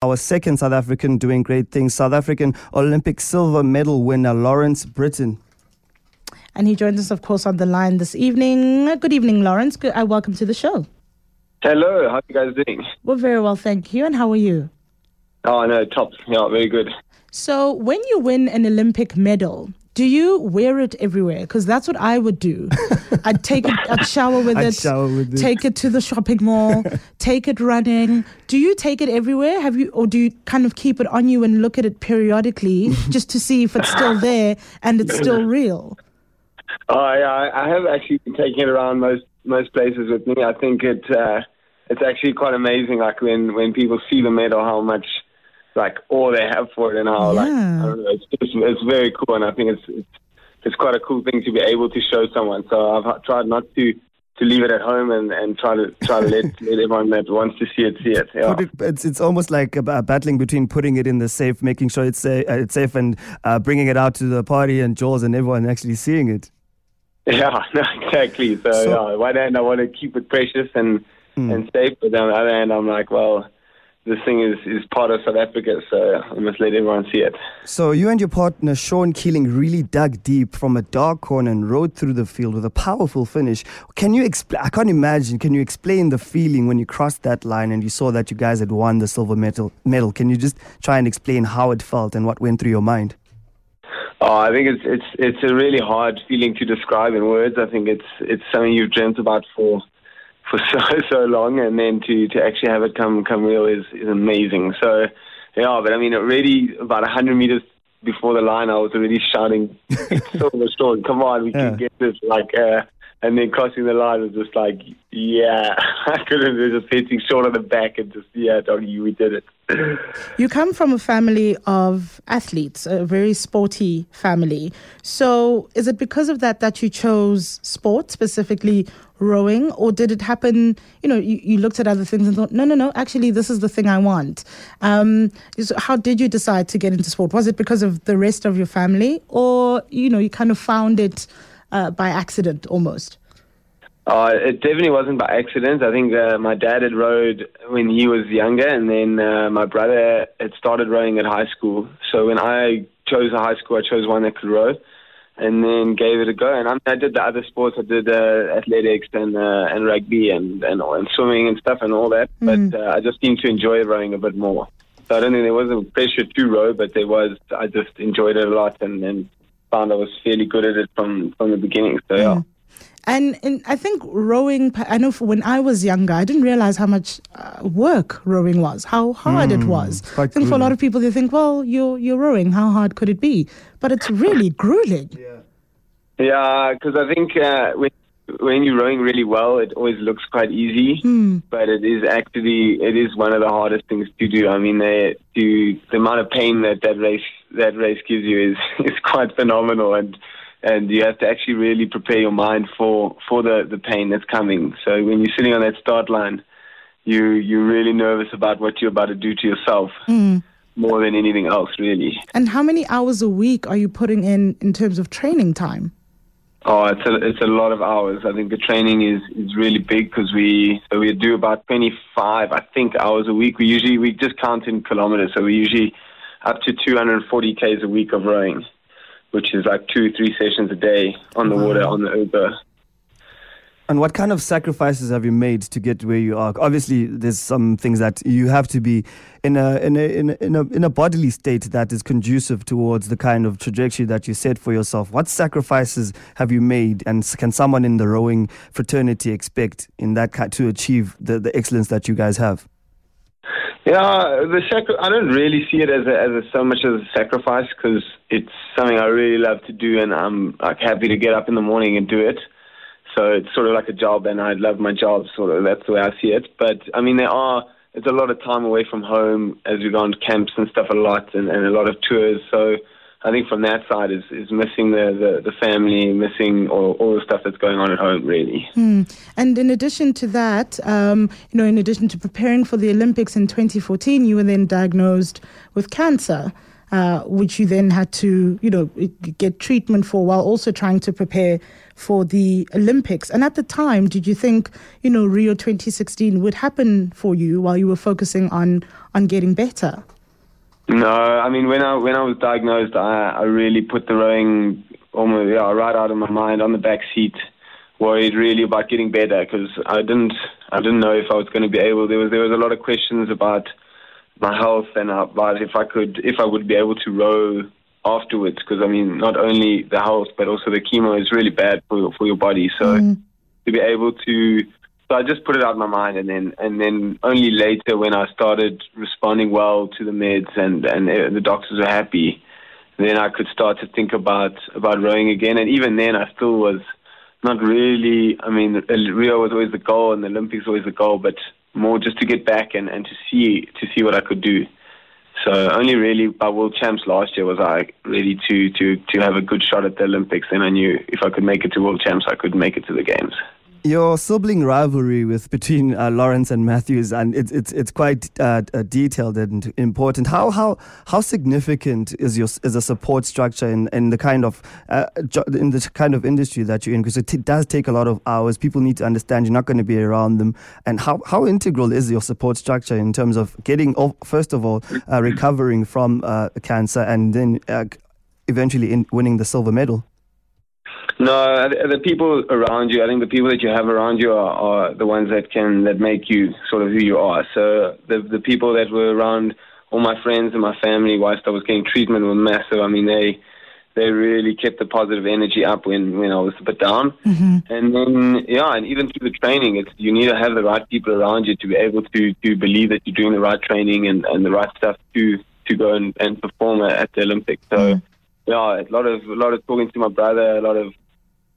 Our second South African doing great things, South African Olympic silver medal winner Lawrence Brittain. And he joins us, of course, on the line this evening. Good evening, Lawrence. Good, uh, welcome to the show. Hello, how are you guys doing? We're very well, thank you. And how are you? Oh, no, top. Yeah, very good. So, when you win an Olympic medal, do you wear it everywhere? Because that's what I would do. I'd take it, I'd shower with I'd it, shower with it. take it to the shopping mall, take it running. Do you take it everywhere? Have you, or do you kind of keep it on you and look at it periodically just to see if it's still there and it's still real? Oh, yeah, I I have actually been taking it around most most places with me. I think it uh, it's actually quite amazing, like when when people see the medal, how much like all they have for it, and how like I don't know, it's just, it's very cool, and I think it's, it's it's quite a cool thing to be able to show someone. So I've tried not to to leave it at home and, and try to try to let, let everyone that wants to see it see it. Yeah. It, it's, it's almost like a, a battling between putting it in the safe, making sure it's, sa- uh, it's safe, and uh, bringing it out to the party and Jaws and everyone actually seeing it. Yeah, no, exactly. So, So- yeah, one hand I want to keep it precious and and safe, but on the other hand I'm like, well, this thing is is part of South Africa, so I must let everyone see it. So you and your partner Shaun Keeling really dug deep from a dark corner and rode through the field with a powerful finish. Can you explain? I can't imagine. Can you explain the feeling when you crossed that line and you saw that you guys had won the silver medal? Medal. Can you just try and explain how it felt and what went through your mind? Oh, I think it's it's it's a really hard feeling to describe in words. I think it's it's something you've dreamt about for for so so long, and then to to actually have it come come real is is amazing. So yeah, but I mean, already about a hundred meters before the line, I was already shouting, "Silver Shaun, come on, we Yeah. can get this!" Like, uh, and then crossing the line was just like, yeah, I couldn't was just hitting Shaun on the back and just yeah, doggy, we did it. You come from a family of athletes, a very sporty family. So, is it because of that that you chose sport, specifically rowing, or did it happen? You know, you, you looked at other things and thought, no, no, no, actually, this is the thing I want. Um, so how did you decide to get into sport? Was it because of the rest of your family, or you know, you kind of found it uh, by accident almost? Uh, it definitely wasn't by accident. I think uh, my dad had rowed when he was younger, and then uh, my brother had started rowing at high school. So when I chose a high school, I chose one that could row, and then gave it a go. And I, I did the other sports. I did uh, athletics and uh, and rugby and, and and swimming and stuff and all that. But uh, I just seemed to enjoy rowing a bit more. So I don't think there was a pressure to row, but there was. I just enjoyed it a lot and, and found I was fairly good at it from from the beginning. So yeah. And, and I think rowing, I know for when I was younger, I didn't realize how much uh, work rowing was, how hard it was. I quite think for a lot of people, they think, well, you're, you're rowing, how hard could it be? But it's really grueling. Yeah, because I think uh, when when you're rowing really well, it always looks quite easy, but it is actually it is one of the hardest things to do. I mean, they, to, the amount of pain that that race that race gives you is is quite phenomenal, and and you have to actually really prepare your mind for for the the pain that's coming. So when you're sitting on that start line, you you're really nervous about what you're about to do to yourself. Mm. More than anything else, really. And how many hours a week are you putting in in terms of training time? Oh, it's a it's a lot of hours. I think the training is is really big because we so we do about twenty five, I think, hours a week. We usually we just count in kilometers, so we usually up to two hundred and forty k's a week of rowing, which is like two three sessions a day on the water on the Uber. And what kind of sacrifices have you made to get where you are? Obviously, there's some things that you have to be in a in a in a in a, in a bodily state that is conducive towards the kind of trajectory that you set for yourself. What sacrifices have you made, and can someone in the rowing fraternity expect in that to achieve the, the excellence that you guys have? Yeah, the sacri- I don't really see it as a, as a, so much as a sacrifice because it's something I really love to do, and I'm like happy to get up in the morning and do it. So it's sort of like a job, and I love my job. Sort of that's the way I see it. But I mean, there are it's a lot of time away from home as we go on camps and stuff a lot, and, and a lot of tours. So I think from that side is is missing the the, the family, missing all, all the stuff that's going on at home, really. And in addition to that, um, you know, in addition to preparing for the Olympics in 2014, you were then diagnosed with cancer. uh, which you then had to, you know, get treatment for while also trying to prepare for the Olympics. And at the time, did you think, you know, Rio 2016 would happen for you while you were focusing on on getting better? No, I mean when I when I was diagnosed, I, I really put the rowing almost yeah, right out of my mind on the back seat. Worried really about getting better because I didn't I didn't know if I was going to be able. There was there was a lot of questions about my health and about if I could if I would be able to row afterwards because I mean not only the health but also the chemo is really bad for for your body. So mm. to be able to so I just put it out of my mind and then and then only later when I started responding well to the meds and and the doctors were happy, then I could start to think about about rowing again. And even then I still was not really. I mean, Rio was always the goal and the Olympics was always the goal, but more just to get back and, and to see to see what I could do. So only really by World Champs last year was I ready to, to, to have a good shot at the Olympics. Then I knew if I could make it to World Champs, I could make it to the Games your sibling rivalry with between uh, Lawrence and Matthews, and it's it's it's quite uh, uh, detailed and important. How how how significant is your is a support structure in, in the kind of uh, in the kind of industry that you're in? Because it t- does take a lot of hours. People need to understand you're not going to be around them, and how how integral is your support structure in terms of getting first of all uh, recovering from uh, cancer and then eventually in winning the silver medal. No, the people around you. I think the people that you have around you are, are the ones that can that make you sort of who you are. So the the people that were around all my friends and my family whilst I was getting treatment were massive. I mean, they they really kept the positive energy up when when I was a bit down. Mm-hmm. And then yeah, and even through the training, it's you need to have the right people around you to be able to to believe that you're doing the right training and and the right stuff to to go and, and perform at the Olympics. So. Mm-hmm yeah, a lot of a lot of talking to my brother, a lot of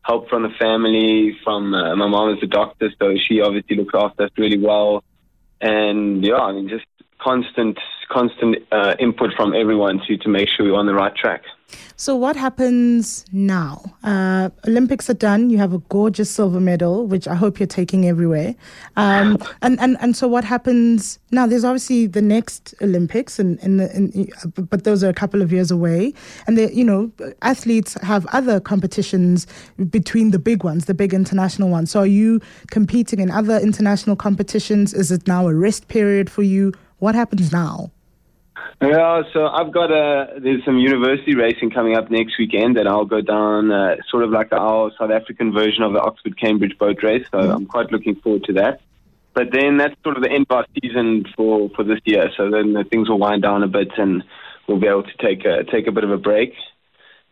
help from the family. From uh, my mom is a doctor, so she obviously looks after us really well. And yeah, I mean, just constant, constant uh, input from everyone to to make sure we're on the right track. So, what happens now? Uh, Olympics are done. You have a gorgeous silver medal, which I hope you're taking everywhere. Um, and, and, and so, what happens now? There's obviously the next Olympics, and, and, and but those are a couple of years away. And they, you know, athletes have other competitions between the big ones, the big international ones. So, are you competing in other international competitions? Is it now a rest period for you? What happens now? Yeah, so I've got a there's some university racing coming up next weekend, and I'll go down uh, sort of like our South African version of the Oxford Cambridge boat race. So mm-hmm. I'm quite looking forward to that. But then that's sort of the end of our season for for this year. So then the things will wind down a bit, and we'll be able to take a take a bit of a break.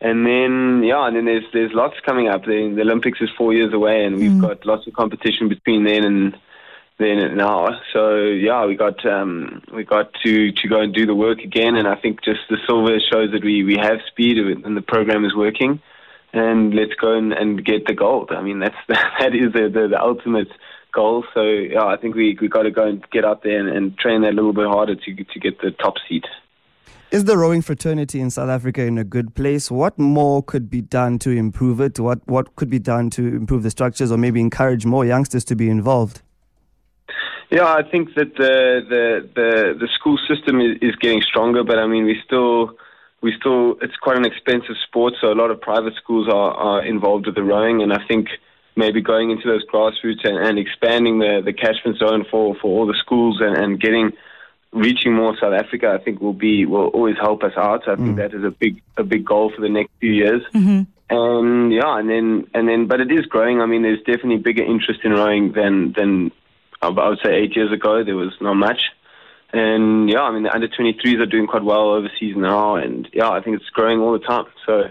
And then yeah, and then there's there's lots coming up. The, the Olympics is four years away, and we've mm-hmm. got lots of competition between then and then an hour. So yeah, we got um, we got to, to go and do the work again, and I think just the silver shows that we, we have speed and the program is working. And let's go and, and get the gold. I mean, that's that is the, the, the ultimate goal. So yeah, I think we we got to go and get out there and, and train that a little bit harder to to get the top seat. Is the rowing fraternity in South Africa in a good place? What more could be done to improve it? What what could be done to improve the structures, or maybe encourage more youngsters to be involved? Yeah, I think that the the the, the school system is, is getting stronger, but I mean we still we still it's quite an expensive sport, so a lot of private schools are, are involved with the rowing, and I think maybe going into those grassroots and, and expanding the the catchment zone for for all the schools and, and getting reaching more South Africa, I think will be will always help us out. So I think mm. that is a big a big goal for the next few years. Mm-hmm. And yeah, and then and then, but it is growing. I mean, there's definitely bigger interest in rowing than than I would say eight years ago, there was not much. And yeah, I mean, the under 23s are doing quite well overseas now. And yeah, I think it's growing all the time. So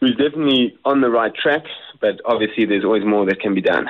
we're definitely on the right track, but obviously there's always more that can be done.